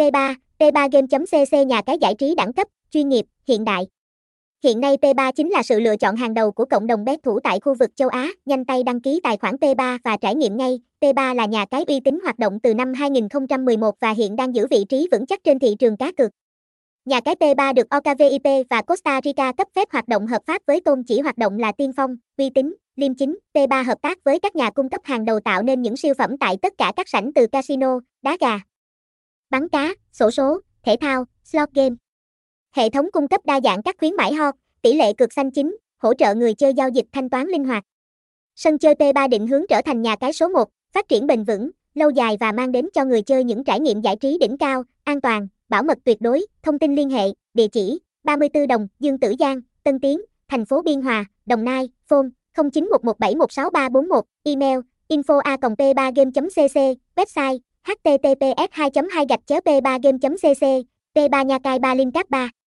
P3, P3game.cc nhà cái giải trí đẳng cấp, chuyên nghiệp, hiện đại. Hiện nay P3 chính là sự lựa chọn hàng đầu của cộng đồng bet thủ tại khu vực châu Á, nhanh tay đăng ký tài khoản P3 và trải nghiệm ngay. P3 là nhà cái uy tín hoạt động từ năm 2011 và hiện đang giữ vị trí vững chắc trên thị trường cá cược. Nhà cái P3 được OKVIP và Costa Rica cấp phép hoạt động hợp pháp với tôn chỉ hoạt động là tiên phong, uy tín, liêm chính. P3 hợp tác với các nhà cung cấp hàng đầu tạo nên những siêu phẩm tại tất cả các sảnh từ casino, đá gà, bắn cá, sổ số, thể thao, slot game. Hệ thống cung cấp đa dạng các khuyến mãi hot, tỷ lệ cược xanh chính, hỗ trợ người chơi giao dịch thanh toán linh hoạt. Sân chơi P3 định hướng trở thành nhà cái số 1, phát triển bền vững, lâu dài và mang đến cho người chơi những trải nghiệm giải trí đỉnh cao, an toàn, bảo mật tuyệt đối. Thông tin liên hệ, địa chỉ 34 Đồng, Dương Tử Giang, Tân Tiến, thành phố Biên Hòa, Đồng Nai, phone 0911716341, email info a p 3 game cc website https 2 2 gạch p 3 game cc p 3 nha cai 3 liên 3